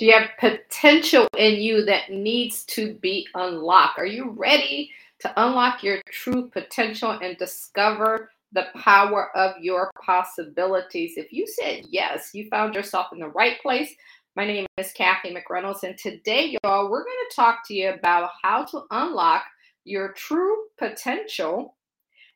Do you have potential in you that needs to be unlocked? Are you ready to unlock your true potential and discover the power of your possibilities? If you said yes, you found yourself in the right place. My name is Kathy McReynolds, and today, y'all, we're going to talk to you about how to unlock your true potential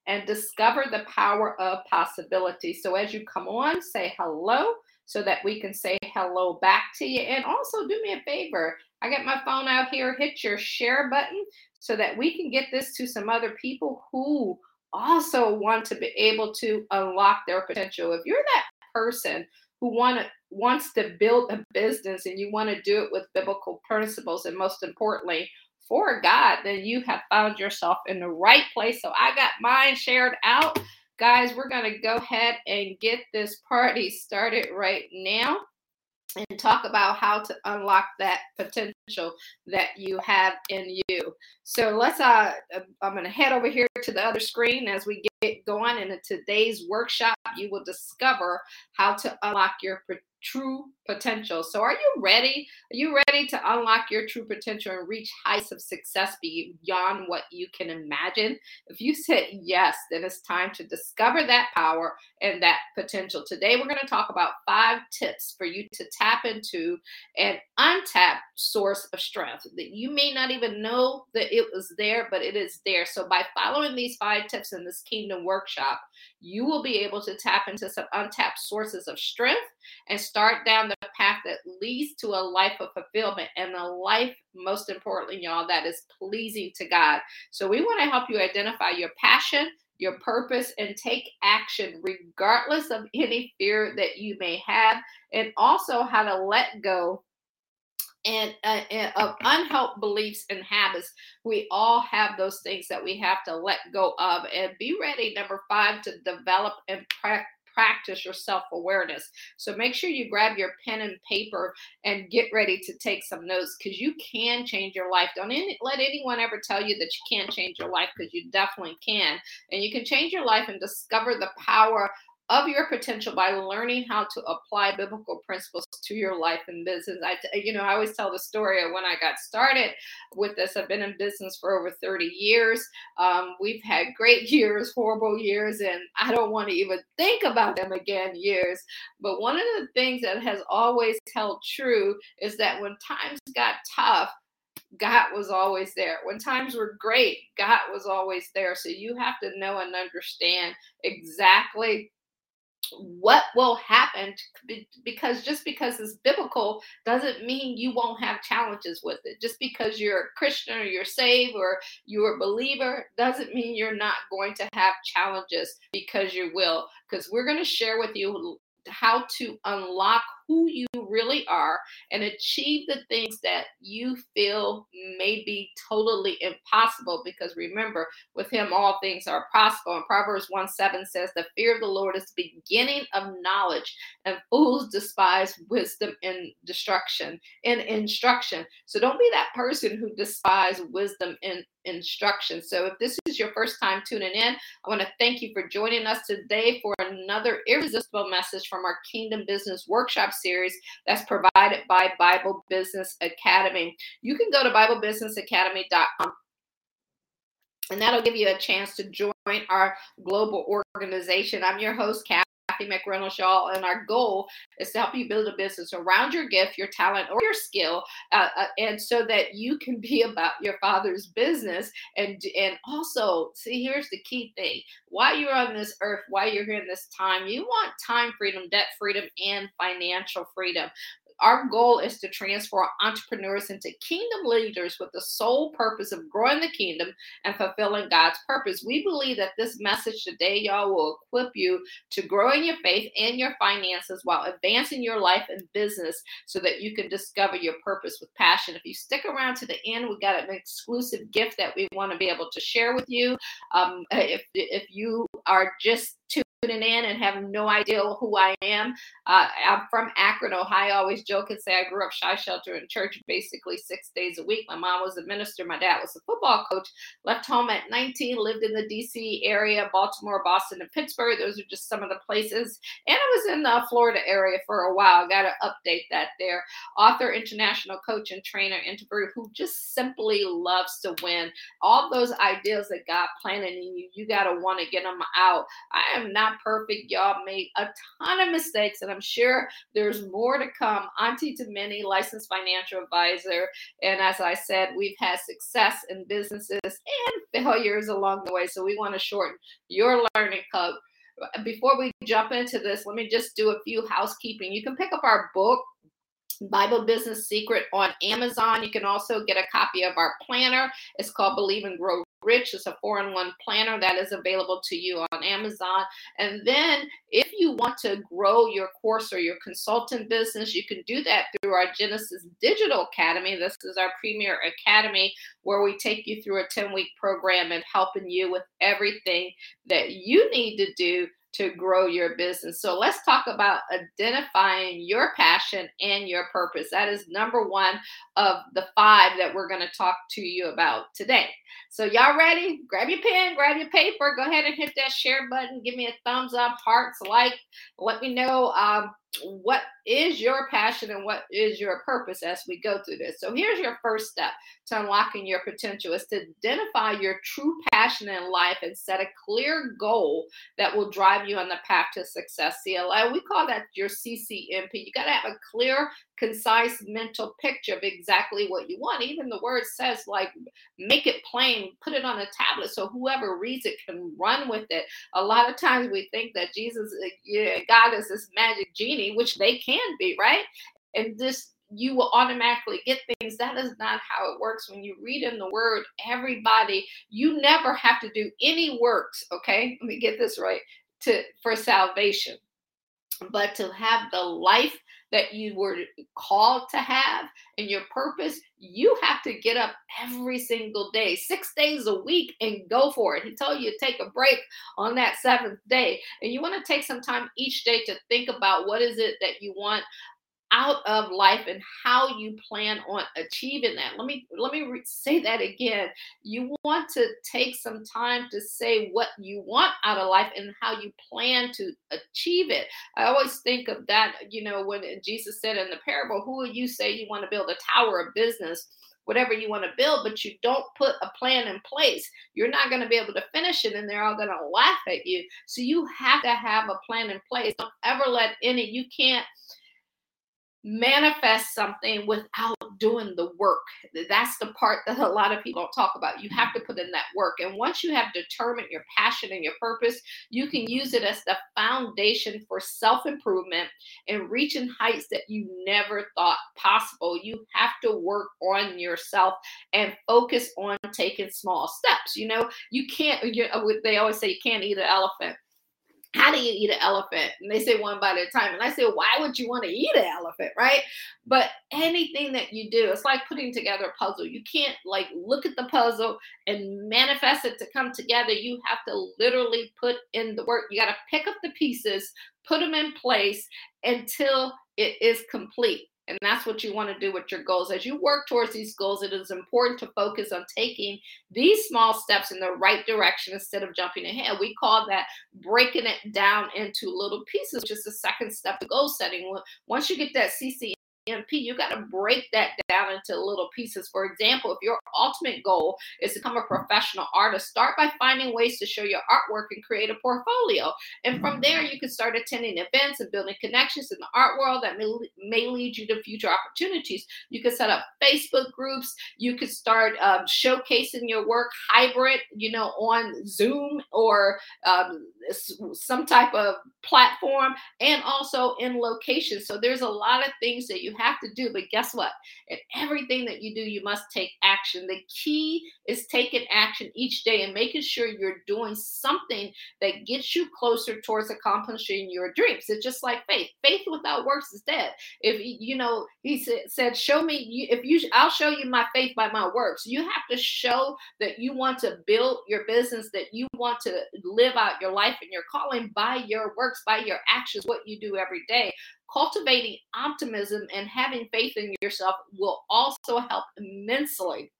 and discover the power of possibility. So, as you come on, say hello so that we can say hello back to you. And also, do me a favor. I got my phone out here. Hit your share button so that we can get this to some other people who also want to be able to unlock their potential. If you're that person who want to wants to build a business and you want to do it with biblical principles and most importantly for God, then you have found yourself in the right place. So I got mine shared out. Guys, we're going to go ahead and get this party started right now and talk about how to unlock that potential that you have in you. So let's uh I'm going to head over here to the other screen as we get going and in today's workshop you will discover how to unlock your true potential. So, are you ready? Are you ready to unlock your true potential and reach heights of success beyond what you can imagine? If you said yes, then it's time to discover that power and that potential. Today, we're going to talk about five tips for you to tap into an untapped source of strength that you may not even know that it was there, but it is there. So, by following these five tips in this kingdom workshop, you will be able to tap into some untapped sources of strength and start down the path that leads to a life of fulfillment and a life, most importantly, y'all, that is pleasing to God. So, we want to help you identify your passion, your purpose, and take action regardless of any fear that you may have, and also how to let go and, uh, and, of unhelped beliefs and habits. We all have those things that we have to let go of and be ready. Number five, to develop and practice practice your self awareness. So make sure you grab your pen and paper and get ready to take some notes because you can change your life. Don't any, let anyone ever tell you that you can't change your life because you definitely can. And you can change your life and discover the power of your potential by learning how to apply biblical principles to your life and business. I, you know, I always tell the story of when I got started with this. I've been in business for over 30 years. Um, we've had great years, horrible years, and I don't want to even think about them again years. But one of the things that has always held true is that when times got tough, God was always there. When times were great, God was always there. So you have to know and understand exactly what will happen because just because it's biblical doesn't mean you won't have challenges with it. Just because you're a christian or you're saved or you're a believer doesn't mean you're not going to have challenges because you will. Because we're going to share with you how to unlock who you really are and achieve the things that you feel may be totally impossible. Because remember, with Him, all things are possible. And Proverbs 1 7 says, The fear of the Lord is the beginning of knowledge, and fools despise wisdom and destruction and instruction. So don't be that person who despise wisdom and instruction. So if this is your first time tuning in, I want to thank you for joining us today for another irresistible message from our Kingdom Business Workshop series that's provided by Bible Business Academy. You can go to BibleBusinessAcademy.com and that'll give you a chance to join our global organization. I'm your host, Kathy. Kathy McReynolds, y'all, and our goal is to help you build a business around your gift, your talent, or your skill, uh, uh, and so that you can be about your father's business. And and also, see, here's the key thing: while you're on this earth, while you're here in this time, you want time freedom, debt freedom, and financial freedom our goal is to transform entrepreneurs into kingdom leaders with the sole purpose of growing the kingdom and fulfilling God's purpose. We believe that this message today, y'all, will equip you to grow in your faith and your finances while advancing your life and business so that you can discover your purpose with passion. If you stick around to the end, we got an exclusive gift that we want to be able to share with you. Um, if, if you are just tuning in and have no idea who I am, uh, I'm from Akron, Ohio. I always joke and say I grew up shy shelter in church basically six days a week. My mom was a minister, my dad was a football coach. Left home at 19, lived in the DC area, Baltimore, Boston, and Pittsburgh. Those are just some of the places. And I was in the Florida area for a while. Got to update that there. Author, international coach, and trainer, introvert who just simply loves to win. All those ideas that God planted in you, you got to want to get them out. I am not perfect. Y'all made a ton of mistakes, and I'm sure there's more to come. Auntie to many, licensed financial advisor. And as I said, we've had success in businesses and failures along the way. So we want to shorten your learning curve. Before we jump into this, let me just do a few housekeeping. You can pick up our book Bible Business Secret on Amazon. You can also get a copy of our planner. It's called Believe and Grow Rich. is a four in one planner that is available to you on Amazon. And then if you want to grow your course or your consultant business, you can do that through our Genesis Digital Academy. This is our premier academy where we take you through a 10 week program and helping you with everything that you need to do to grow your business. So let's talk about identifying your passion and your purpose. That is number one of the five that we're going to talk to you about today. So, y'all ready? Grab your pen, grab your paper, go ahead and hit that share button. Give me a thumbs up, hearts, like. Let me know um, what is your passion and what is your purpose as we go through this. So here's your first step to unlocking your potential is to identify your true passion in life and set a clear goal that will drive you on the path to success. CLA, we call that your CCMP. You got to have a clear, concise mental picture of exactly what you want. Even the word says like make it plain, put it on a tablet so whoever reads it can run with it. A lot of times we think that Jesus, uh, yeah, God is this magic genie which they can be, right? And this you will automatically get things. That is not how it works. When you read in the word, everybody, you never have to do any works, okay? Let me get this right to for salvation. But to have the life that you were called to have and your purpose, you have to get up every single day, six days a week, and go for it. He told you to take a break on that seventh day. And you want to take some time each day to think about what is it that you want out of life and how you plan on achieving that. Let me let me re- say that again. You want to take some time to say what you want out of life and how you plan to achieve it. I always think of that, you know, when Jesus said in the parable, who you say you want to build a tower of business? whatever you want to build, but you don't put a plan in place, you're not going to be able to finish it and they're all going to laugh at you. So you have to have a plan in place. Don't ever let any, you can't manifest something without doing the work. That's the part that a lot of people don't talk about. You have to put in that work. And once you have determined your passion and your purpose, you can use it as the foundation for self improvement and reaching heights that you never thought possible. You have to work on yourself and focus on taking small steps. You know, you can't, you, uh, they always say you can't eat an elephant how do you eat an elephant? And they say one bite at a time. And I say, why would you want to eat an elephant, right? But anything that you do, it's like putting together a puzzle. You can't like look at the puzzle and manifest it to come together. You have to literally put in the work. You got to pick up the pieces, put them in place until it is complete. And that's what you want to do with your goals. As you work towards these goals, it is important to focus on taking these small steps in the right direction instead of jumping ahead. We call that breaking it down into little pieces, which is the second step to goal setting. Once you get that CC MP, you got to break that down into little pieces. For example, if your ultimate goal is to become a professional artist, start by finding ways to show your artwork and create a portfolio. And from there, you can start attending events and building connections in the art world that may, may lead you to future opportunities. You can set up Facebook groups. You can start um, showcasing your work hybrid, you know, on Zoom or um, some type of platform and also in location. So there's a lot of things that you have to do. But guess what? In everything that you do, you must take action. The key is taking action each day and making sure you're doing something that gets you closer towards accomplishing your dreams. It's just like faith. Faith without works is dead. If you know, he said, "Show me if you. I'll show you my faith by my works." You have to show that you want to build your business, that you want to live out your life and your calling by your works, by your actions, what you do every day. Cultivating optimism and having faith in yourself will also help immensely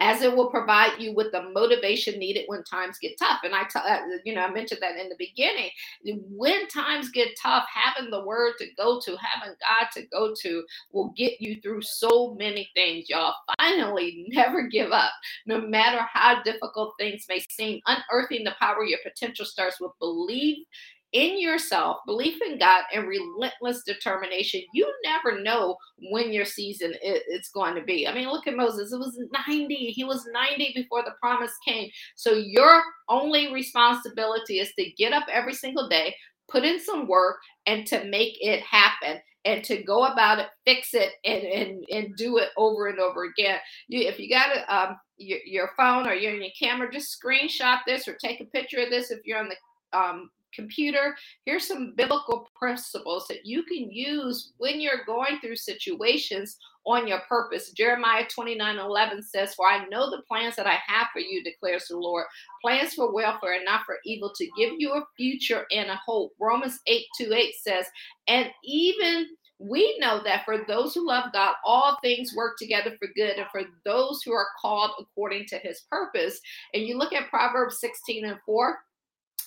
as it will provide you with the motivation needed when times get tough. And I, t- uh, you know, I mentioned that in the beginning. When times get tough, having the word to go to, having God to go to, will get you through so many things, y'all. Finally, never give up, no matter how difficult things may seem. Unearthing the power of your potential starts with believe in yourself, belief in God, and relentless determination, you never know when your season it's going to be. I mean, look at Moses. It was 90. He was 90 before the promise came. So your only responsibility is to get up every single day, put in some work, and to make it happen and to go about it, fix it, and and, and do it over and over again. You, if you got a, um, your, your phone or you're in your camera, just screenshot this or take a picture of this if you're on the um, computer. Here's some biblical principles that you can use when you're going through situations on your purpose. Jeremiah 29 11 says, For I know the plans that I have for you, declares the Lord plans for welfare and not for evil, to give you a future and a hope. Romans 8 2 8 says, And even we know that for those who love God, all things work together for good, and for those who are called according to his purpose. And you look at Proverbs 16 and 4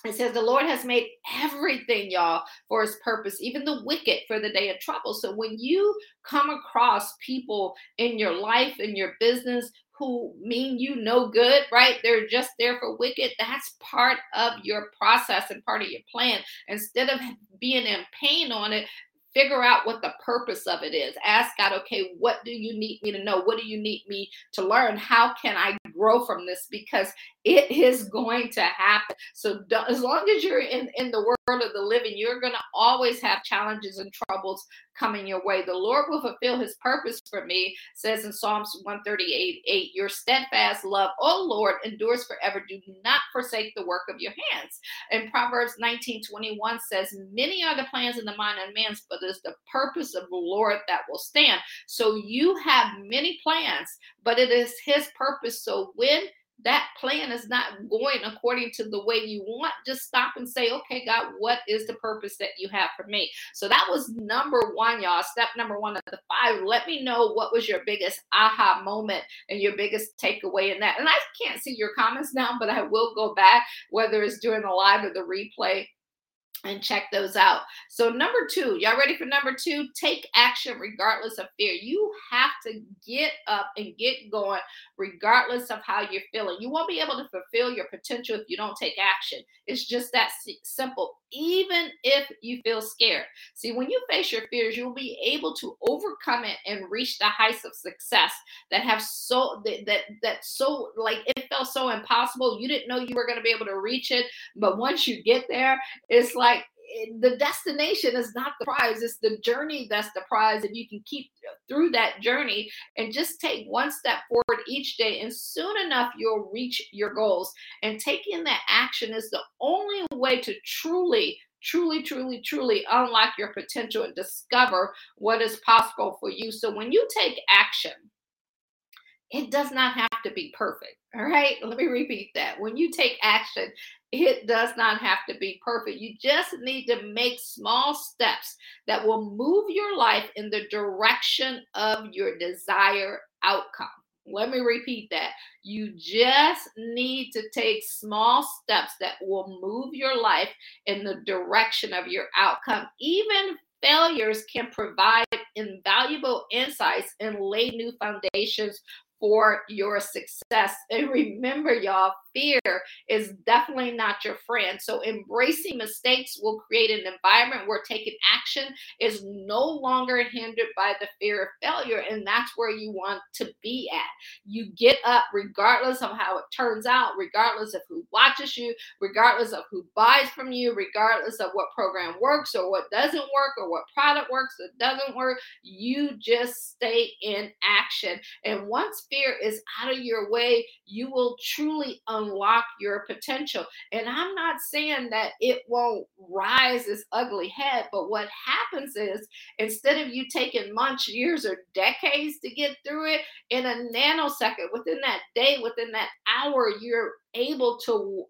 it says the Lord has made everything, y'all, for his purpose, even the wicked for the day of trouble. So when you come across people in your life, in your business, who mean you no good, right? They're just there for wicked. That's part of your process and part of your plan. Instead of being in pain on it, figure out what the purpose of it is. Ask God, okay, what do you need me to know? What do you need me to learn? How can I grow from this? Because it is going to happen. So as long as you're in, in the world of the living, you're going to always have challenges and troubles coming your way. The Lord will fulfill his purpose for me, says in Psalms 138 8, Your steadfast love, O Lord, endures forever. Do not forsake the work of your hands. And Proverbs 19 21 says, Many are the plans in the mind of man, but it's the purpose of the Lord that will stand. So you have many plans, but it is his purpose. So when that plan is not going according to the way you want, just stop and say, okay, God, what is the purpose that you have for me? So that was number one, y'all. Step number one of the five. Let me know what was your biggest aha moment and your biggest takeaway in that. And I can't see your comments now, but I will go back, whether it's during the live or the replay and check those out. So, number two, y'all ready for number two? Take action regardless of fear. You have to get up and get going regardless of how you're feeling. You won't be able to fulfill your potential if you don't take action. It's just that simple, even if you feel scared. See, when you face your fears, you'll be able to overcome it and reach the heights of success that have so that that, that so like it felt so impossible. You didn't know you were going to be able to reach it, but once you get there, it's like the destination is not the prize it's the journey that's the prize and you can keep through that journey and just take one step forward each day and soon enough you'll reach your goals. And taking that action is the only way to truly truly truly truly unlock your potential and discover what is possible for you. So when you take action it does not have to be perfect. All right. Let me repeat that. When you take action, it does not have to be perfect. You just need to make small steps that will move your life in the direction of your desired outcome. Let me repeat that. You just need to take small steps that will move your life in the direction of your outcome. Even failures can provide invaluable insights and lay new foundations for your success. And remember, y'all, fear is definitely not your friend. So, embracing mistakes will create an environment where taking action is no longer hindered by the fear of failure. And that's where you want to be at. You get up regardless of how it turns out, regardless of who watches you, regardless of who buys from you, regardless of what program works or what doesn't work or what product works or doesn't work. You just stay in action. And once fear is out of your way, you will truly unlock your potential. And I'm not saying that it won't rise its ugly head, but what happens is instead of you taking months, years, or decades to get through it, in a nanosecond, within that day, within that hour, you're able to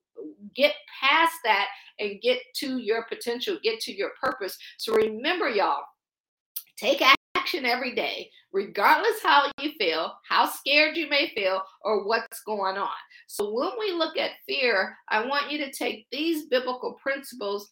get past that and get to your potential, get to your purpose. So remember, y'all, take action every day, regardless how you feel, how scared you may feel, or what's going on. So when we look at fear, I want you to take these biblical principles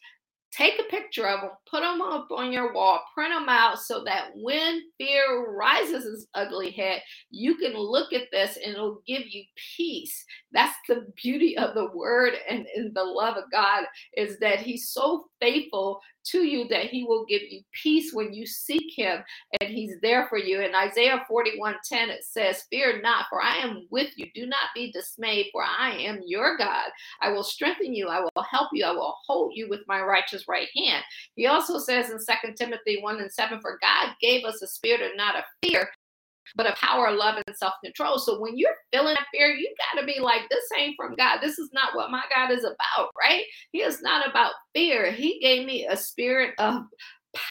take a picture of them, put them up on your wall, print them out so that when fear rises its ugly head, you can look at this and it'll give you peace. That's the beauty of the word and, and the love of God is that He's so faithful to you that he will give you peace when you seek him and he's there for you. In Isaiah 41 10, it says, Fear not, for I am with you. Do not be dismayed, for I am your God. I will strengthen you. I will help you. I will hold you with my righteous right hand. He also says in 2 Timothy 1 and 7, For God gave us a spirit of not of fear, but a power, love, and self control. So when you're feeling that fear, you got to be like, this ain't from God. This is not what my God is about, right? He is not about fear. He gave me a spirit of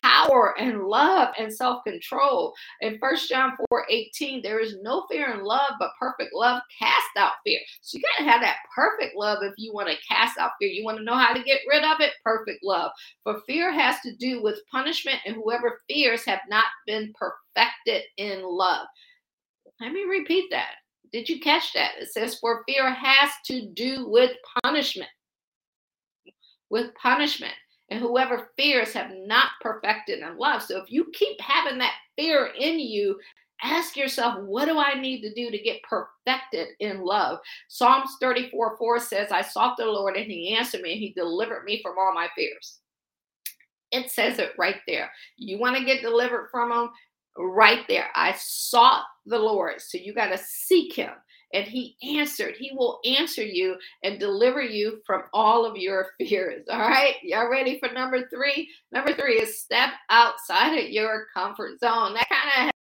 power and love and self-control. In First John 4 18, there is no fear in love, but perfect love cast out fear. So you gotta have that perfect love if you want to cast out fear. You want to know how to get rid of it? Perfect love. For fear has to do with punishment, and whoever fears have not been perfected in love. Let me repeat that. Did you catch that? It says, For fear has to do with punishment. With punishment and whoever fears have not perfected in love. So if you keep having that fear in you, ask yourself, what do I need to do to get perfected in love? Psalms 34 4 says, I sought the Lord and he answered me and he delivered me from all my fears. It says it right there. You want to get delivered from them? Right there. I sought the Lord. So you got to seek him and he answered. He will answer you and deliver you from all of your fears. All right. Y'all ready for number three? Number three is step outside of your comfort zone. That kind of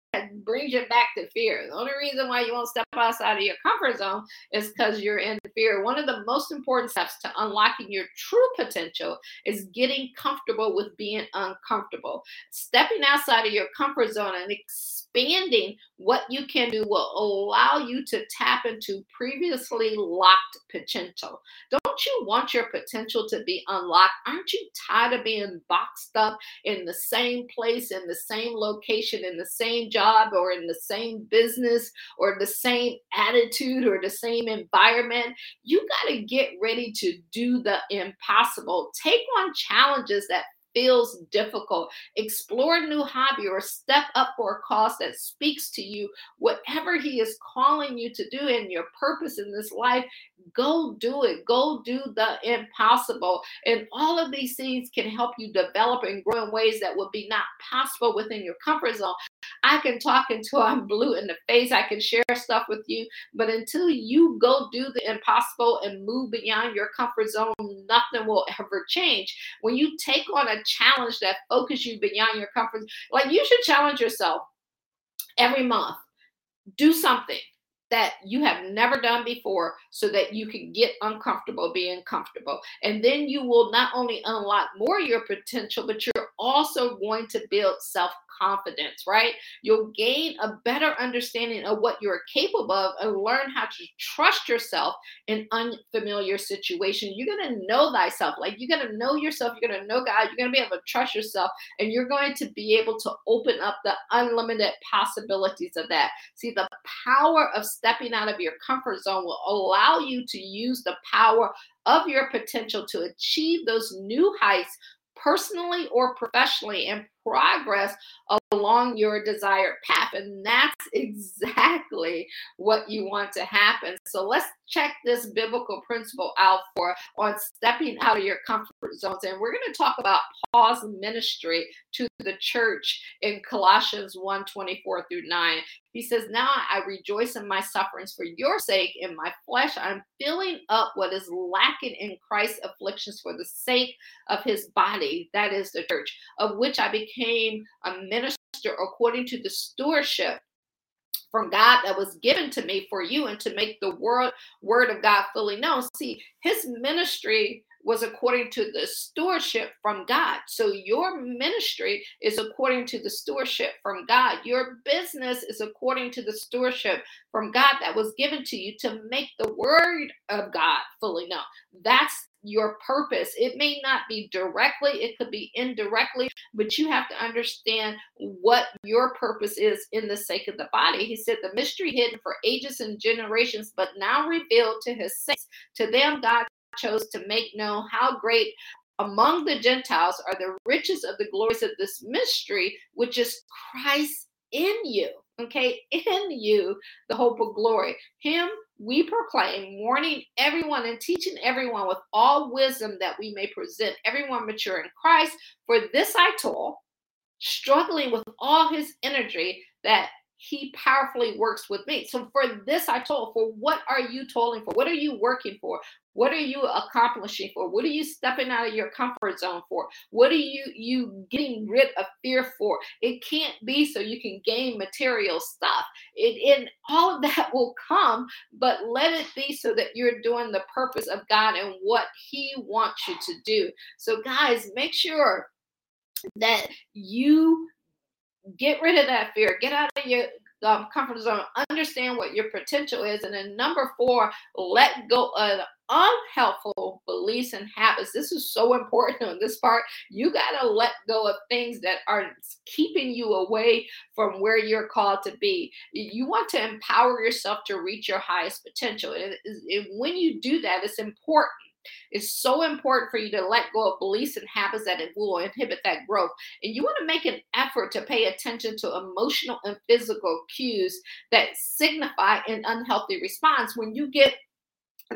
brings you back to fear. The only reason why you won't step outside of your comfort zone is because you're in fear. One of the most important steps to unlocking your true potential is getting comfortable with being uncomfortable. Stepping outside of your comfort zone and expanding what you can do will allow you to tap into previously locked potential. Don't you want your potential to be unlocked? Aren't you tired of being boxed up in the same place, in the same location, in the same job, or in the same business, or the same attitude, or the same environment? You got to get ready to do the impossible. Take on challenges that feels difficult. Explore a new hobby or step up for a cause that speaks to you. Whatever He is calling you to do in your purpose in this life, go do it. Go do the impossible. And all of these things can help you develop and grow in ways that would be not possible within your comfort zone. I can talk until I'm blue in the face. I can share stuff with you. But until you go do the impossible and move beyond your comfort zone, nothing will ever change. When you take on a challenge that focuses you beyond your comfort, like you should challenge yourself every month. Do something that you have never done before so that you can get uncomfortable being comfortable. And then you will not only unlock more of your potential, but you're also going to build self confidence, right? You'll gain a better understanding of what you're capable of and learn how to trust yourself in unfamiliar situations. You're going to know thyself. Like you're going to know yourself. You're going to know God. You're going to be able to trust yourself and you're going to be able to open up the unlimited possibilities of that. See, the power of stepping out of your comfort zone will allow you to use the power of your potential to achieve those new heights personally or professionally and progress along your desired path. And that's exactly what you want to happen. So let's check this biblical principle out for on stepping out of your comfort zones. And we're going to talk about Paul's ministry to the church in Colossians 1 24 through 9. He says, Now I rejoice in my sufferings for your sake. In my flesh, I'm filling up what is lacking in Christ's afflictions for the sake of his body, that is the church, of which I became a minister according to the stewardship from God that was given to me for you and to make the word word of God fully known. See, his ministry was according to the stewardship from God. So your ministry is according to the stewardship from God. Your business is according to the stewardship from God that was given to you to make the word of God fully known. That's your purpose. It may not be directly, it could be indirectly, but you have to understand what your purpose is in the sake of the body. He said, The mystery hidden for ages and generations, but now revealed to his saints. To them, God chose to make known how great among the Gentiles are the riches of the glories of this mystery, which is Christ in you. Okay, in you, the hope of glory. Him we proclaim, warning everyone and teaching everyone with all wisdom that we may present everyone mature in Christ. For this I toil, struggling with all his energy that he powerfully works with me. So for this I told, for what are you toiling for? What are you working for? What are you accomplishing for? What are you stepping out of your comfort zone for? What are you you getting rid of fear for? It can't be so you can gain material stuff. It and all of that will come, but let it be so that you're doing the purpose of God and what He wants you to do. So guys, make sure that you get rid of that fear get out of your um, comfort zone understand what your potential is and then number four let go of unhelpful beliefs and habits. This is so important on this part. You got to let go of things that are keeping you away from where you're called to be. You want to empower yourself to reach your highest potential and, and when you do that it's important it's so important for you to let go of beliefs and habits that it will inhibit that growth. And you want to make an effort to pay attention to emotional and physical cues that signify an unhealthy response. When you get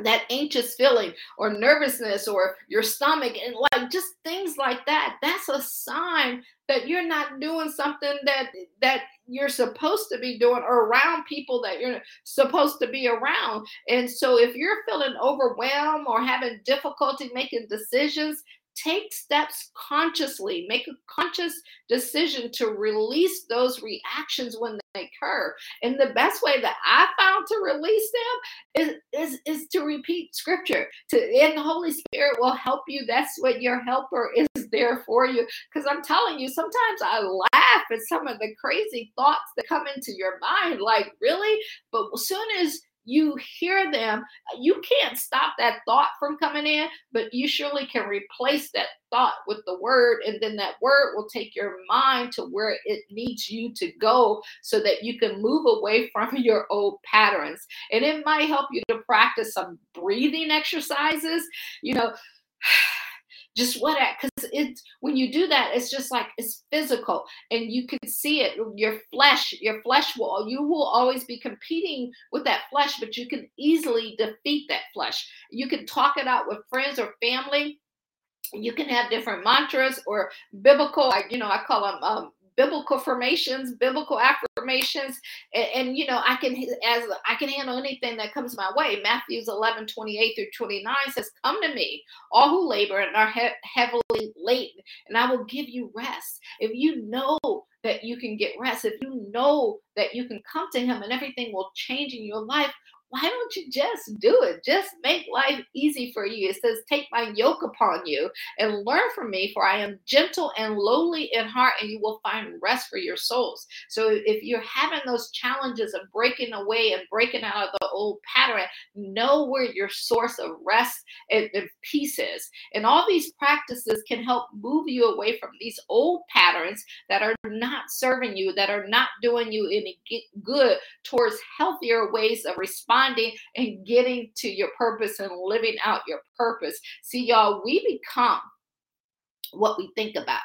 that anxious feeling or nervousness or your stomach and like just things like that that's a sign that you're not doing something that that you're supposed to be doing or around people that you're supposed to be around. And so if you're feeling overwhelmed or having difficulty making decisions take steps consciously make a conscious decision to release those reactions when they occur. And the best way that i found to release them is is, is to repeat scripture to and the holy spirit will help you. That's what your helper is there for you. Because i'm telling you sometimes i laugh at some of the crazy thoughts that come into your mind like really? But as soon as you hear them, you can't stop that thought from coming in, but you surely can replace that thought with the word, and then that word will take your mind to where it needs you to go so that you can move away from your old patterns. And it might help you to practice some breathing exercises, you know just what at because it's when you do that it's just like it's physical and you can see it your flesh your flesh will you will always be competing with that flesh but you can easily defeat that flesh. You can talk it out with friends or family. You can have different mantras or biblical you know i call them um, biblical formations, biblical affirmations, and, and, you know, I can as I can handle anything that comes my way. Matthew's 11, 28 through 29 says, Come to me, all who labor and are he- heavily laden, and I will give you rest. If you know that you can get rest, if you know that you can come to him and everything will change in your life, why don't you just do it? Just make life easy for you. It says, Take my yoke upon you and learn from me, for I am gentle and lowly in heart, and you will find rest for your souls. So if you're having those challenges of breaking away and breaking out of the old pattern, know where your source of rest and, and peace is. And all these practices can help move you away from these old patterns that are not serving you, that are not doing you any good towards healthier ways of responding and getting to your purpose and living out your purpose. See, y'all, we become what we think about.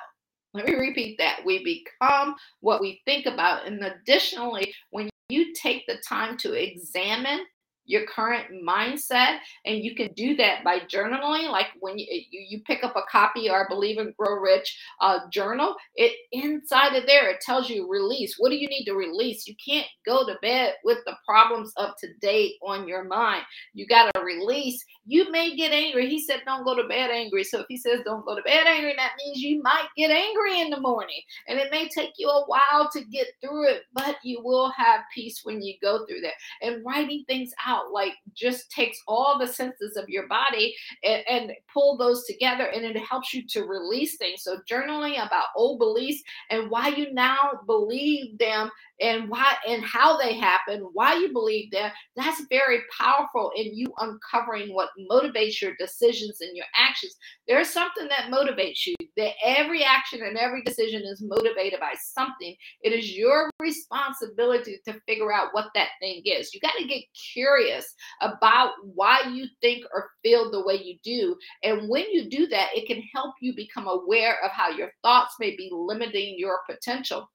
Let me repeat that. We become what we think about. And additionally, when you take the time to examine your current mindset and you can do that by journaling like when you, you, pick up a copy or believe and grow rich uh, journal it inside of there it tells you release. What do you need to release? You can't go to bed with the problems of today on your mind. You got to release you may get angry. He said don't go to bed angry. So if he says don't go to bed angry that means you might get angry in the morning. And it may take you a while to get through it but you will have peace when you go through that. And writing things out like just takes all the senses of your body and, and pull those together and it helps you to release things. So journaling about old beliefs and why you now believe them and why and how they happen, why you believe that, that's very powerful in you uncovering what motivates your decisions and your actions. There's something that motivates you. That every action and every decision is motivated by something. It is your responsibility to figure out what that thing is. You got to get curious about why you think or feel the way you do. And when you do that, it can help you become aware of how your thoughts may be limiting your potential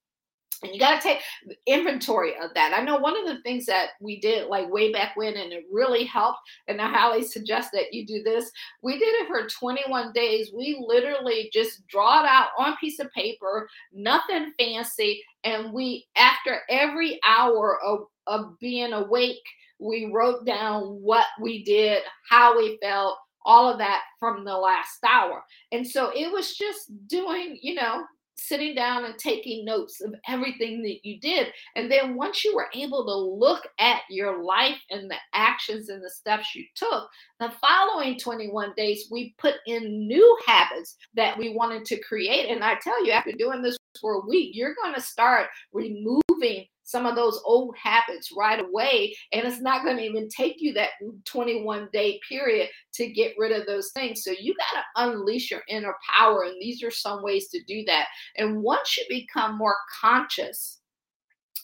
and you got to take inventory of that. I know one of the things that we did like way back when, and it really helped. And now Hallie suggests that you do this. We did it for 21 days. We literally just draw it out on a piece of paper, nothing fancy. And we, after every hour of, of being awake, we wrote down what we did, how we felt, all of that from the last hour. And so it was just doing, you know, sitting down and taking notes of everything that you did. And then once you were able to look at your life and the actions and the steps you took, the following 21 days, we put in new habits that we wanted to create. And I tell you, after doing this for a week, you're going to start removing some of those old habits right away. And it's not going to even take you that 21 day period to get rid of those things. So you got to unleash your inner power. And these are some ways to do that. And once you become more conscious,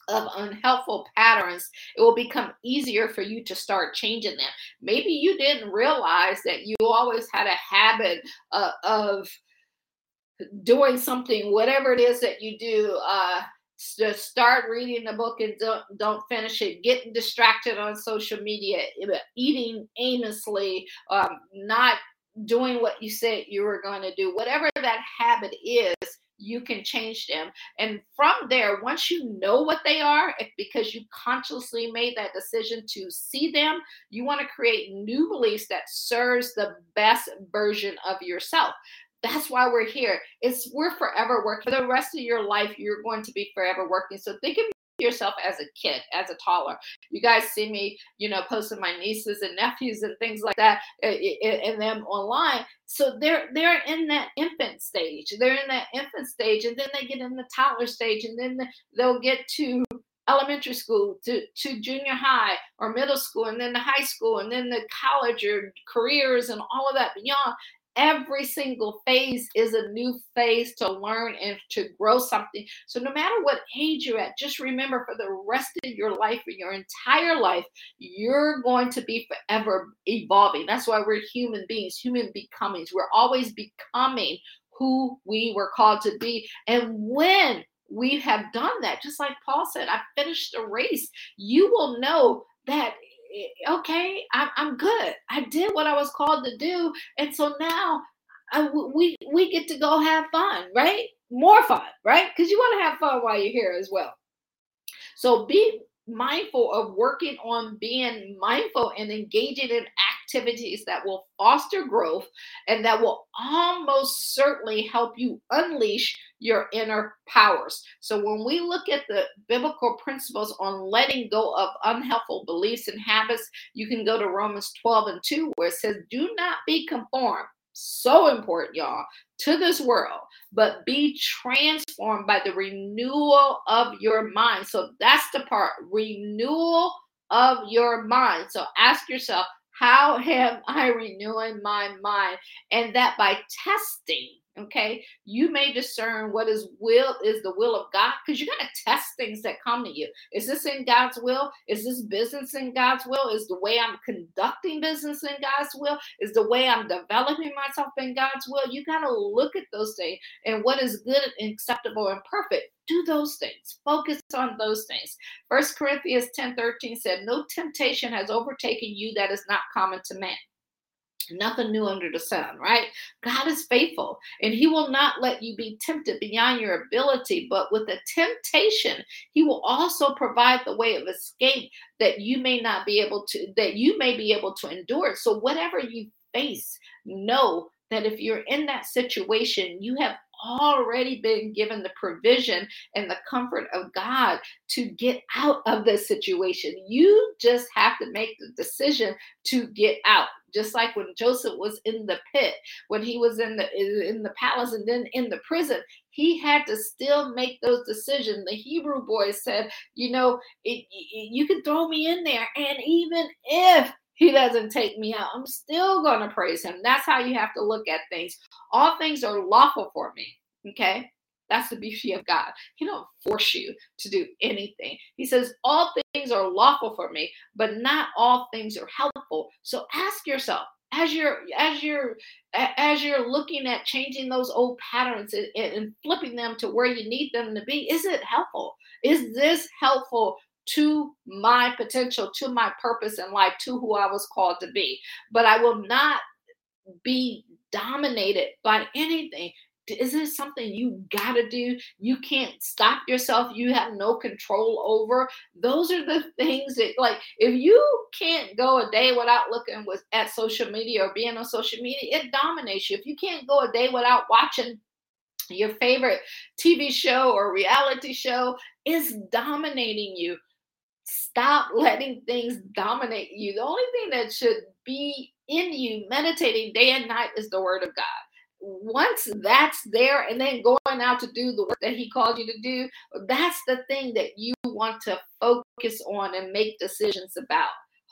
of unhelpful patterns, it will become easier for you to start changing them. Maybe you didn't realize that you always had a habit uh, of doing something, whatever it is that you do, uh, just start reading the book and don't don't finish it. Getting distracted on social media eating aimlessly um, not doing what you said you were going to do whatever that habit is you can change them. And from there once you know what they are because you consciously made that decision to see them you want to create new beliefs that serves the best version of yourself that's why we're here. It's we're forever working. For the rest of your life, you're going to be forever working. So think of yourself as a kid, as a toddler. You guys see me, you know, posting my nieces and nephews and things like that, uh, uh, uh, and them online. So they're they're in that infant stage. They're in that infant stage, and then they get in the toddler stage, and then they'll get to elementary school to, to junior high or middle school and then the high school and then the college or careers and all of that beyond Every single phase is a new phase to learn and to grow something. So, no matter what age you're at, just remember for the rest of your life, for your entire life, you're going to be forever evolving. That's why we're human beings, human becomings. We're always becoming who we were called to be. And when we have done that, just like Paul said, I finished the race, you will know that okay, I'm, I'm good. I did what I was called to do. And so now uh, I, we, we get to go have fun, right? More fun, right? Because you want to have fun while you're here as well. So be mindful of working on being mindful and engaging in activities that will foster growth and that will almost certainly help you unleash your inner powers. So when we look at the biblical principles on letting go of unhelpful beliefs and habits, you can go to Romans 12 and 2 where it says, Do not be conformed. So important, y'all, to this world, but be transformed by the renewal of your mind. So that's the part renewal of your mind. So ask yourself, how am I renewing my mind? And that by testing, okay? You may discern what is will is the will of god because you're going to test things that come to you. Is this in god's will? Is this business in god's will? Is the way i'm conducting business in god's will? Is the way i'm developing myself in god's will? You got to look at those things and what is good and acceptable and perfect. Do those things. Focus on those things. First corinthians 10 13 said no temptation has overtaken you that is not common to man Nothing new under the sun, right? God is faithful and He will not let you be tempted beyond your ability, but with the temptation, He will also provide the way of escape that you may not be able to, that you may be able to endure. So, whatever you face, know that if you're in that situation, you have already been given the provision and the comfort of God to get out of this situation. You just have to make the decision to get out. Just like when Joseph was in the pit, when he was in the in the palace and then in the prison, he had to still make those decisions. The Hebrew boys said, "You know, it, it, you can throw me in there, and even if he doesn't take me out. I'm still going to praise him. That's how you have to look at things. All things are lawful for me. Okay. That's the beauty of God. He don't force you to do anything. He says all things are lawful for me, but not all things are helpful. So ask yourself as you're as you're as you're looking at changing those old patterns and, and flipping them to where you need them to be, is it helpful? Is this helpful to my potential, to my purpose in life, to who I was called to be. But I will not be dominated by anything. Is this something you got to do? You can't stop yourself. You have no control over. Those are the things that, like, if you can't go a day without looking with at social media or being on social media, it dominates you. If you can't go a day without watching your favorite TV show or reality show, is dominating you stop letting things dominate you. The only thing that should be in you meditating day and night is the word of God. Once that's there, and then going out to do the work that He called you to do, that's the thing that you want to focus on and make decisions about.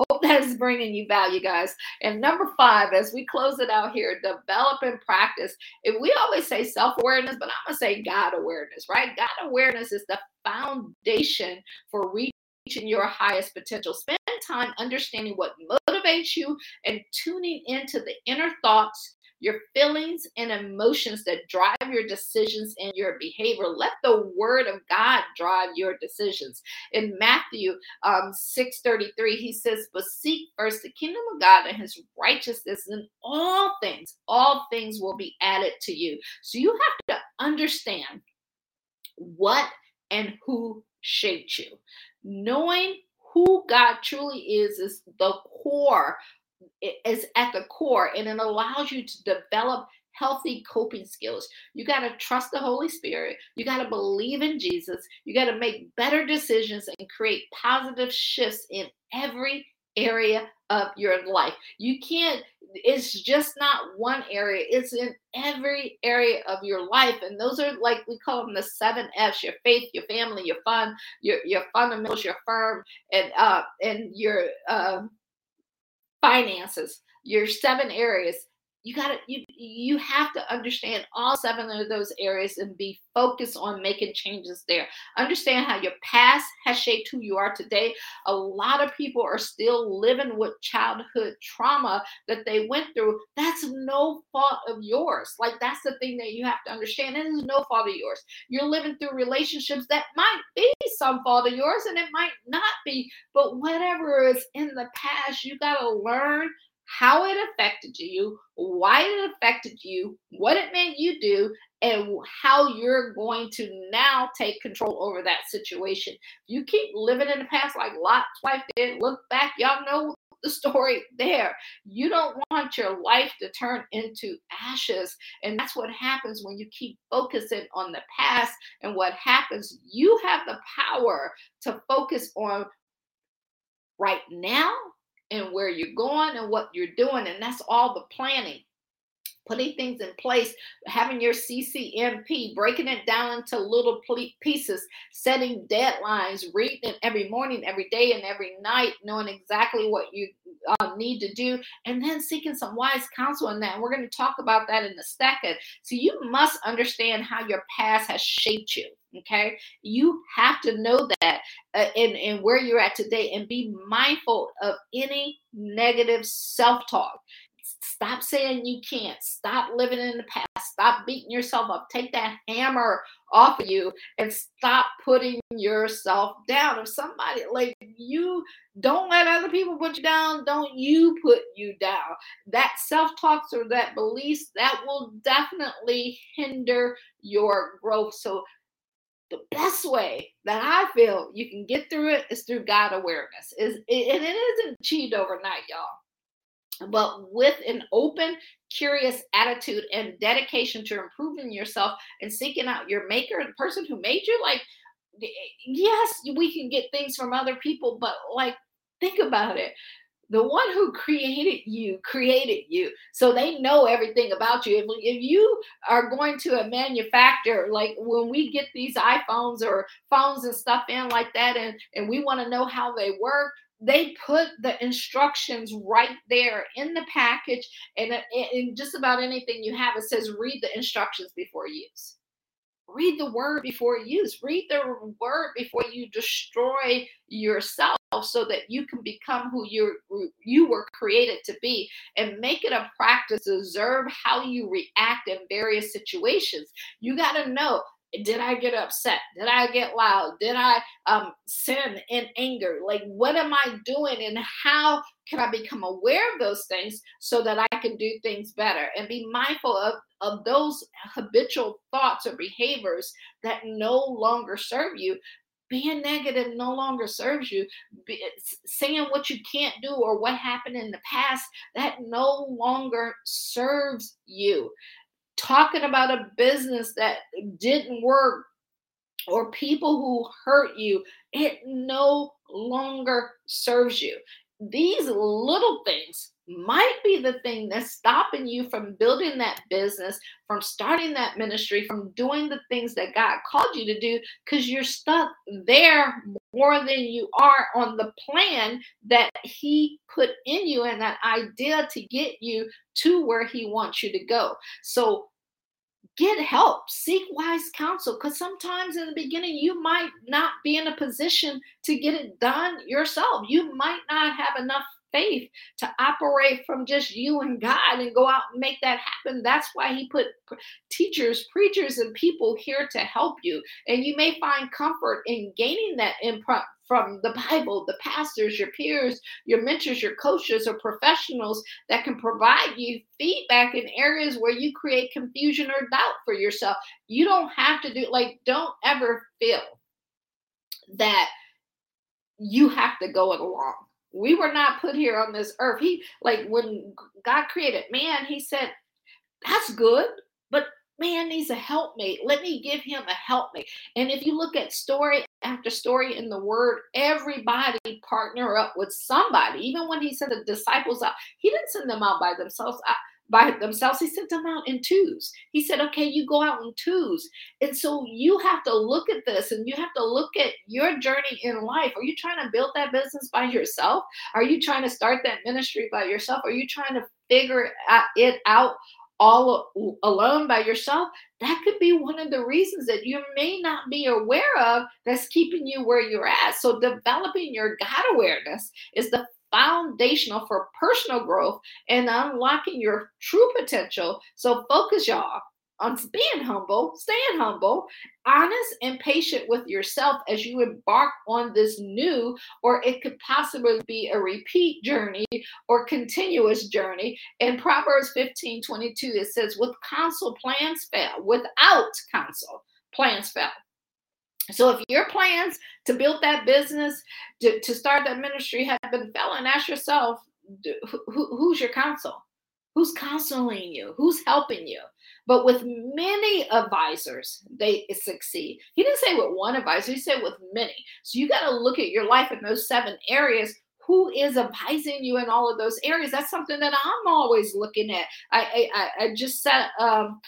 Hope that is bringing you value, guys. And number five, as we close it out here, develop and practice. If we always say self awareness, but I'm to say God awareness, right? God awareness is the foundation for reaching your highest potential. Spend time understanding what motivates you and tuning into the inner thoughts, your feelings, and emotions that drive your decisions and your behavior. Let the word of God drive your decisions. In Matthew um, 6:33, he says, But seek first the kingdom of God and his righteousness, and all things, all things will be added to you. So you have to understand what and who shaped you knowing who God truly is is the core is at the core and it allows you to develop healthy coping skills. You got to trust the Holy Spirit. You got to believe in Jesus. You got to make better decisions and create positive shifts in every area of your life. You can't, it's just not one area, it's in every area of your life. And those are like we call them the seven F's your faith, your family, your fun, your your fundamentals, your firm, and uh and your uh finances, your seven areas you got to you you have to understand all seven of those areas and be focused on making changes there. Understand how your past has shaped who you are today. A lot of people are still living with childhood trauma that they went through. That's no fault of yours. Like that's the thing that you have to understand. It is no fault of yours. You're living through relationships that might be some fault of yours and it might not be but whatever is in the past you got to learn how it affected you, why it affected you, what it made you do, and how you're going to now take control over that situation. You keep living in the past like Lot's wife did, look back, y'all know the story there. You don't want your life to turn into ashes. And that's what happens when you keep focusing on the past. And what happens, you have the power to focus on right now and where you're going and what you're doing. And that's all the planning. Putting things in place, having your CCMP, breaking it down into little pieces, setting deadlines, reading every morning, every day, and every night, knowing exactly what you uh, need to do, and then seeking some wise counsel in that. And we're going to talk about that in a second. So you must understand how your past has shaped you. Okay, you have to know that uh, and, and where you're at today and be mindful of any negative self talk. Stop saying you can't. Stop living in the past. Stop beating yourself up. Take that hammer off of you and stop putting yourself down. If somebody like you don't let other people put you down, don't you put you down. That self talks or that beliefs that will definitely hinder your growth. So the best way that I feel you can get through it is through God awareness. Is and it isn't achieved overnight, y'all but with an open, curious attitude and dedication to improving yourself and seeking out your maker, the person who made you, like, yes, we can get things from other people, but like, think about it. The one who created you created you. So they know everything about you. If, you are going to a manufacturer, like when we get these iPhones or phones and stuff in like that, and, and we want to know how they work, they put the instructions right there in the package and uh, in just about anything you have it says read the instructions before use. Read the word before use. Read the word before you destroy yourself so that you can become who you you were created to be and make it a practice observe how you react in various situations. You got to know did I get upset? Did I get loud? Did I um, sin in anger? Like, what am I doing? And how can I become aware of those things so that I can do things better and be mindful of, of those habitual thoughts or behaviors that no longer serve you? Being negative no longer serves you. Be, saying what you can't do or what happened in the past that no longer serves you talking about a business that didn't work or people who hurt you, it no longer serves you. These little things might be the thing that's stopping you from building that business, from starting that ministry, from doing the things that God called you to do, because you're stuck there more than you are on the plan that He put in you and that idea to get you to where He wants you to go. So get help, seek wise counsel, because sometimes in the beginning you might not be in a position to get it done yourself. You might not have enough faith to operate from just you and God and go out and make that happen. That's why He put teachers, preachers, and people here to help you. And you may find comfort in gaining that input from the Bible, the pastors, your peers, your mentors, your coaches, or professionals that can provide you feedback in areas where you create confusion or doubt for yourself. You don't have to do, like, don't ever feel that you have to go it alone we were not put here on this earth. He, like, when God created man, he said, That's good, but man needs a helpmate. Let me give him a helpmate. And if you look at story after story in the word, everybody partner up with somebody. Even when he sent the disciples out, he didn't send them out by themselves by themselves. He sent them out in twos. He said, okay, you go out in twos. And so you have to look at this and you have to look at your journey in life. Are you trying to build that business by yourself? Are you trying to start that ministry by yourself? Are you trying to figure it out all alone by yourself? That could be one of the reasons that you may not be aware of that's keeping you where you're at. So developing your God awareness is the foundational for personal growth and unlocking your true potential. So focus, y'all, on being humble, staying humble, honest, and patient with yourself as you embark on this new, or it could possibly be a repeat journey or continuous journey. In Proverbs 15 22, it says, With counsel, plans fail. Without counsel, plans fail. So if your plans to build that business, to, to start that ministry have been failing, ask yourself, who, who's your counsel? Who's counseling you? Who's helping you? But with many advisors, they succeed. He didn't say with one advisor, he said with many. So you got to look at your life in those seven areas. Who is advising you in all of those areas. That's something that I'm always looking at. I I, I just set um,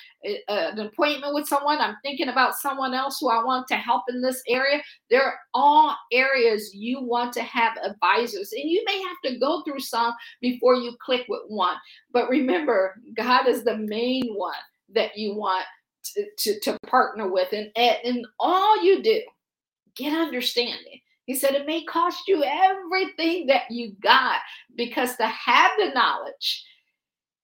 an appointment with someone. I'm thinking about someone else who I want to help in this area. They're all areas you want to have advisors, and you may have to go through some before you click with one. But remember, God is the main one that you want to, to, to partner with, and, and all you do, get understanding. He said it may cost you everything that you got because to have the knowledge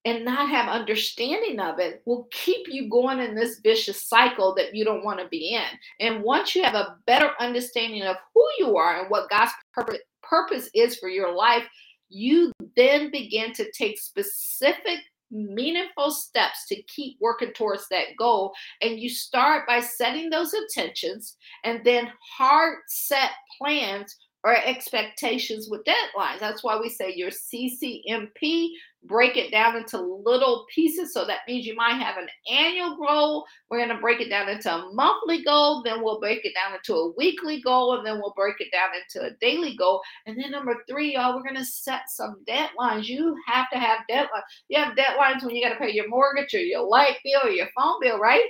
and not have understanding of it will keep you going in this vicious cycle that you don't want to be in. And once you have a better understanding of who you are and what God's purpose, is for your life, you then begin to take specific meaningful steps to keep working towards that goal. And you start by setting those intentions and then hard set plans or expectations with deadlines. That's why we say your CCMP, break it down into little pieces. So that means you might have an annual goal. We're going to break it down into a monthly goal. Then we'll break it down into a weekly goal. And then we'll break it down into a daily goal. And then number three, y'all, we're going to set some deadlines. You have to have deadlines. You have deadlines when you got to pay your mortgage or your light bill or your phone bill, right?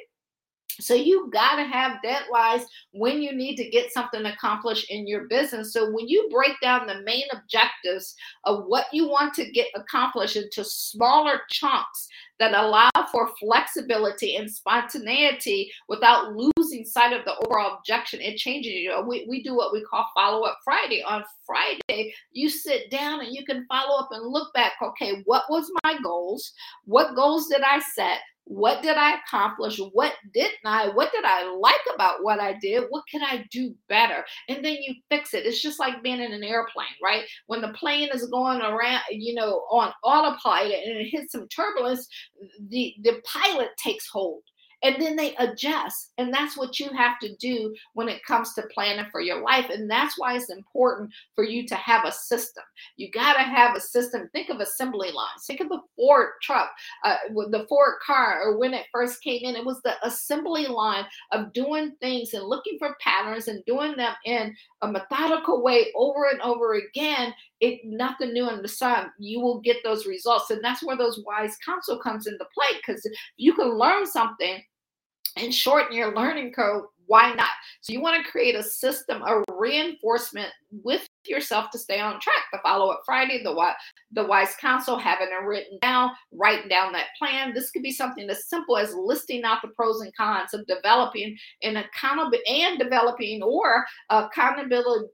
So you got to have deadlines when you need to get something accomplished in your business. So when you break down the main objectives of what you want to get accomplished into smaller chunks that allow for flexibility and spontaneity without losing sight of the overall objection, it changes. You know, we, we do what we call follow up Friday. On Friday, you sit down and you can follow up and look back. Okay, what was my goals? What goals did I set? What did I accomplish? What didn't I? What did I like about what I did? What can I do better? And then you fix it. It's just like being in an airplane, right? When the plane is going around, you know, on autopilot and it hits some turbulence, the, the pilot takes hold and then they adjust. And that's what you have to do when it comes to planning for your life. And that's why it's important for you to have a system. You got to have a system. Think of assembly lines. Think of the Ford truck, uh, the Ford car, or when it first came in, it was the assembly line of doing things and looking for patterns and doing them in a methodical way over and over again it nothing new in the sun you will get those results and that's where those wise counsel comes into play because you can learn something and shorten your learning curve why not? So you want to create a system of reinforcement with yourself to stay on track. The follow up friday the the wise counsel having it written down writing down that plan. This could be something as simple as listing out the pros and cons of developing an accountable and developing or accountability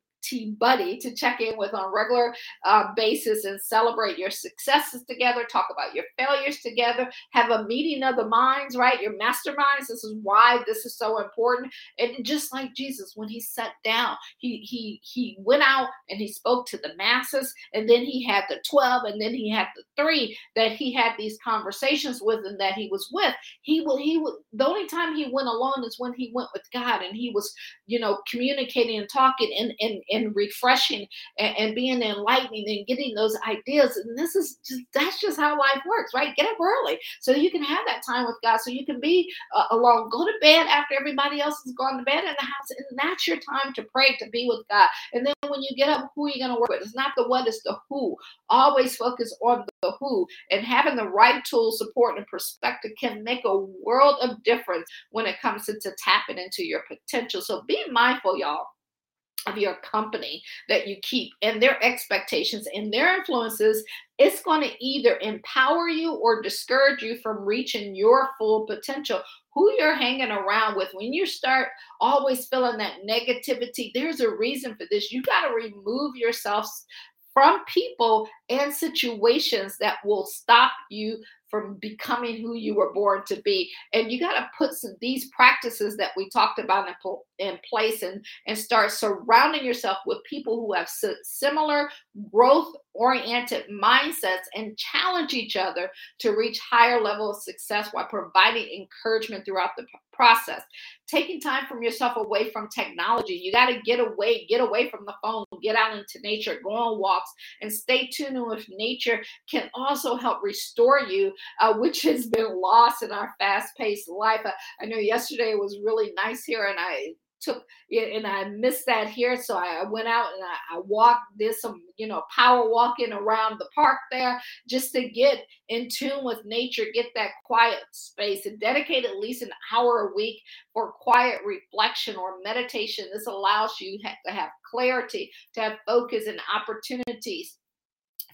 buddy to check in with on a regular uh, basis and celebrate your successes together, talk about your failures together, have a meeting of the minds, right? Your masterminds. This is why this is so important. And just like Jesus, when he sat down, he he he went out and he spoke to the masses, and then he had the 12, and then he had the three that he had these conversations with and that he was with. He will he would the only time he went alone is when he went with God and he was, you know, communicating and talking and and and refreshing and, and, being enlightening and getting those ideas. And this is just that's just how life works, right? Get up early so you can have that time with God, so you can be uh, alone. Go to bed after everybody else has gone to bed in the house, and that's your time to pray to be with God. And then when you get up, who are you going to work with? It's not the what, it's the who. Always focus on the who, and having the right tools, support, and perspective can make a world of difference when it comes to, to tapping into your potential. So be mindful, y'all of your company that you keep and their expectations and their influences, it's going to either empower you or discourage you from reaching your full potential. Who you're hanging around with, when you start always feeling that negativity, there's a reason for this. You got to remove yourself from people and situations that will stop you from becoming who you were born to be. And you got to put some these practices that we talked about in, in place and, and start surrounding yourself with people who have similar growth oriented mindsets and challenge each other to reach higher level of success while providing encouragement throughout the process. Taking time from yourself away from technology. You got to get away get away from the phone get out into nature go on walks and stay tuned with nature can also help restore you uh, which has been lost in our fast-paced life. I, I know yesterday was really nice here and i took it and I missed that here. So I went out and I, I walked, did some, you know, power walking around the park there just to get in tune with nature, get that quiet space and dedicate at least an hour a week for quiet reflection or meditation. This allows you to have clarity, to have focus and opportunities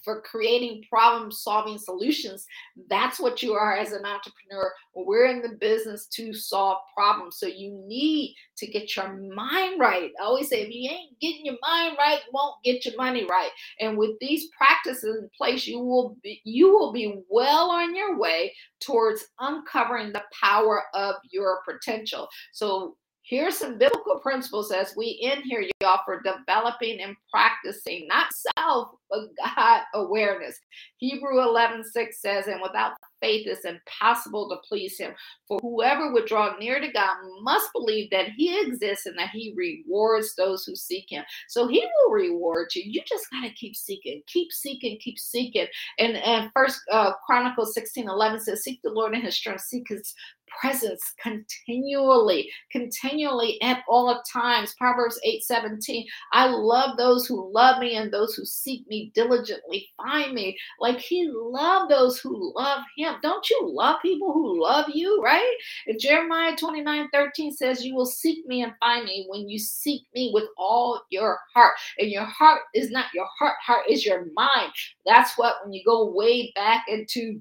for creating problem solving solutions. That's what you are as an entrepreneur. We're in the business to solve problems. So you need to get your mind right. I always say if you ain't getting your mind right, you won't get your money right. And with these practices in place, you will be you will be well on your way towards uncovering the power of your potential. So Here's some biblical principles as we end here, y'all, for developing and practicing not self, but God awareness. Hebrew 11 6 says, And without faith, it's impossible to please Him. For whoever would draw near to God must believe that He exists and that He rewards those who seek Him. So He will reward you. You just got to keep seeking, keep seeking, keep seeking. And, and First uh, Chronicles 16 11 says, Seek the Lord in His strength, seek His presence continually, continually at all times. Proverbs 8 17. I love those who love me and those who seek me diligently find me. Like he loved those who love him. Don't you love people who love you, right? And Jeremiah 29 13 says, You will seek me and find me when you seek me with all your heart. And your heart is not your heart, heart is your mind. That's what when you go way back into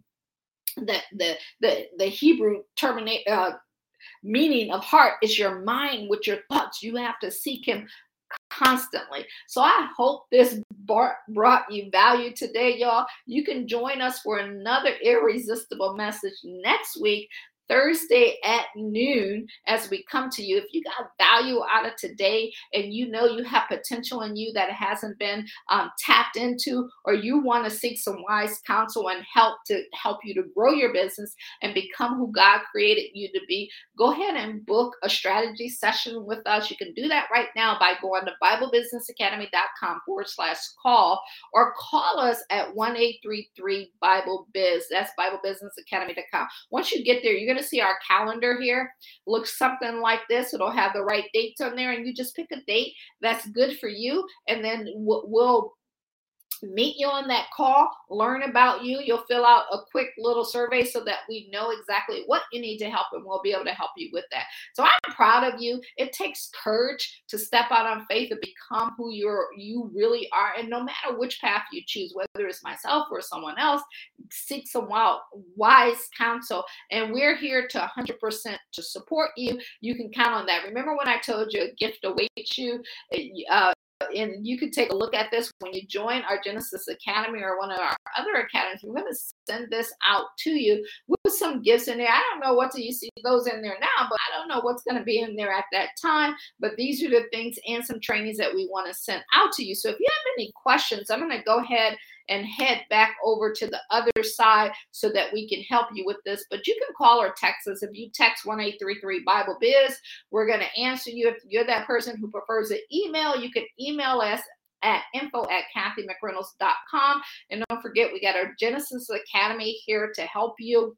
the the the, the Hebrew terminate uh, meaning of heart is your mind with your thoughts. You have to seek Him constantly. So I hope this brought you value today, y'all. You can join us for another irresistible message next week Thursday at noon as we come to you. If you got value out of today and you know you have potential in you that hasn't been um, tapped into, or you want to seek some wise counsel and help to help you to grow your business and become who God created you to be, go ahead and book a strategy session with us. You can do that right now by going to BibleBusinessAcademy.com forward slash call or call us at 1 833 Bible Biz. That's BibleBusinessAcademy.com. Once you get there, you're going going to see our calendar here. Looks something like this. It'll have the right dates on there, and you just pick a date that's good for you, and then we'll meet you on that call, learn about you. You'll fill out a quick little survey so that we know exactly what you need to help and we'll be able to help you with that. So I'm proud of you. It takes courage to step out on faith and become who you're you really are. And no matter which path you choose, whether it's myself or someone else, seek some wise counsel. And we're here to 100% to support you. You can count on that. Remember when I told you a gift awaits you? Uh, and you could take a look at this when you join our Genesis Academy or one of our other academies. We're going to send this out to you with some gifts in there. I don't know what do you see those in there now, but I don't know what's going to be in there at that time. But these are the things and some trainings that we want to send out to you. So if you have any questions, I'm going to go ahead and head back over to the other side so that we can help you with this. But you can call or text us. If you text 1833 Bible Biz, we're going to answer you. If you're that person who prefers an email, you can email us at info at kathymcreynolds.com. And don't forget, we got our Genesis Academy here to help you.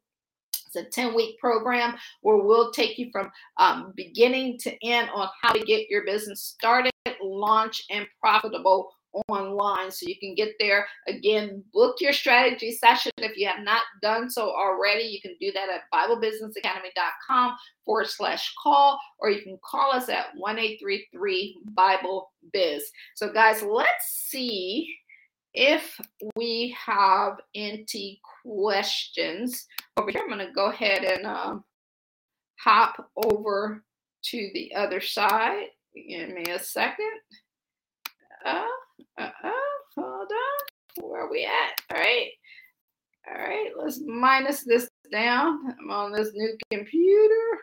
It's a 10 week program where we'll take you from um, beginning to end on how to get your business started, launch, and profitable online so you can get there. Again book your strategy session if you have not done so already. You can do that at biblebusinessacademy.com forward slash call or you can call us at 1833 bible biz. So guys let's see if we have any questions. Over here i'm going to go ahead and um, hop over to the other side. Give me a second. Uh, uh-uh, hold on. Where are we at? All right. All right, let's minus this down. I'm on this new computer.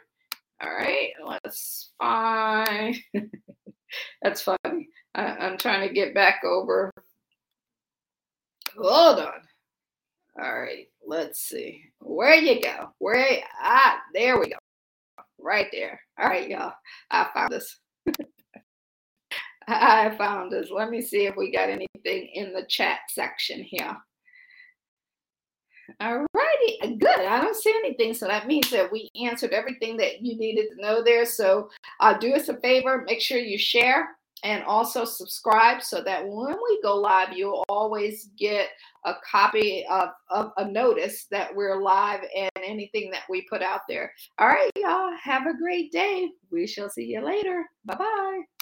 All right, let's find. That's funny. I, am trying to get back over. Hold on. All right, let's see. Where you go? Where? Ah, there we go. Right there. All right, y'all. I found this. I found this. Let me see if we got anything in the chat section here. All righty, good. I don't see anything, so that means that we answered everything that you needed to know there. So, uh, do us a favor, make sure you share and also subscribe so that when we go live, you'll always get a copy of, of a notice that we're live and anything that we put out there. All right, y'all, have a great day. We shall see you later. Bye bye.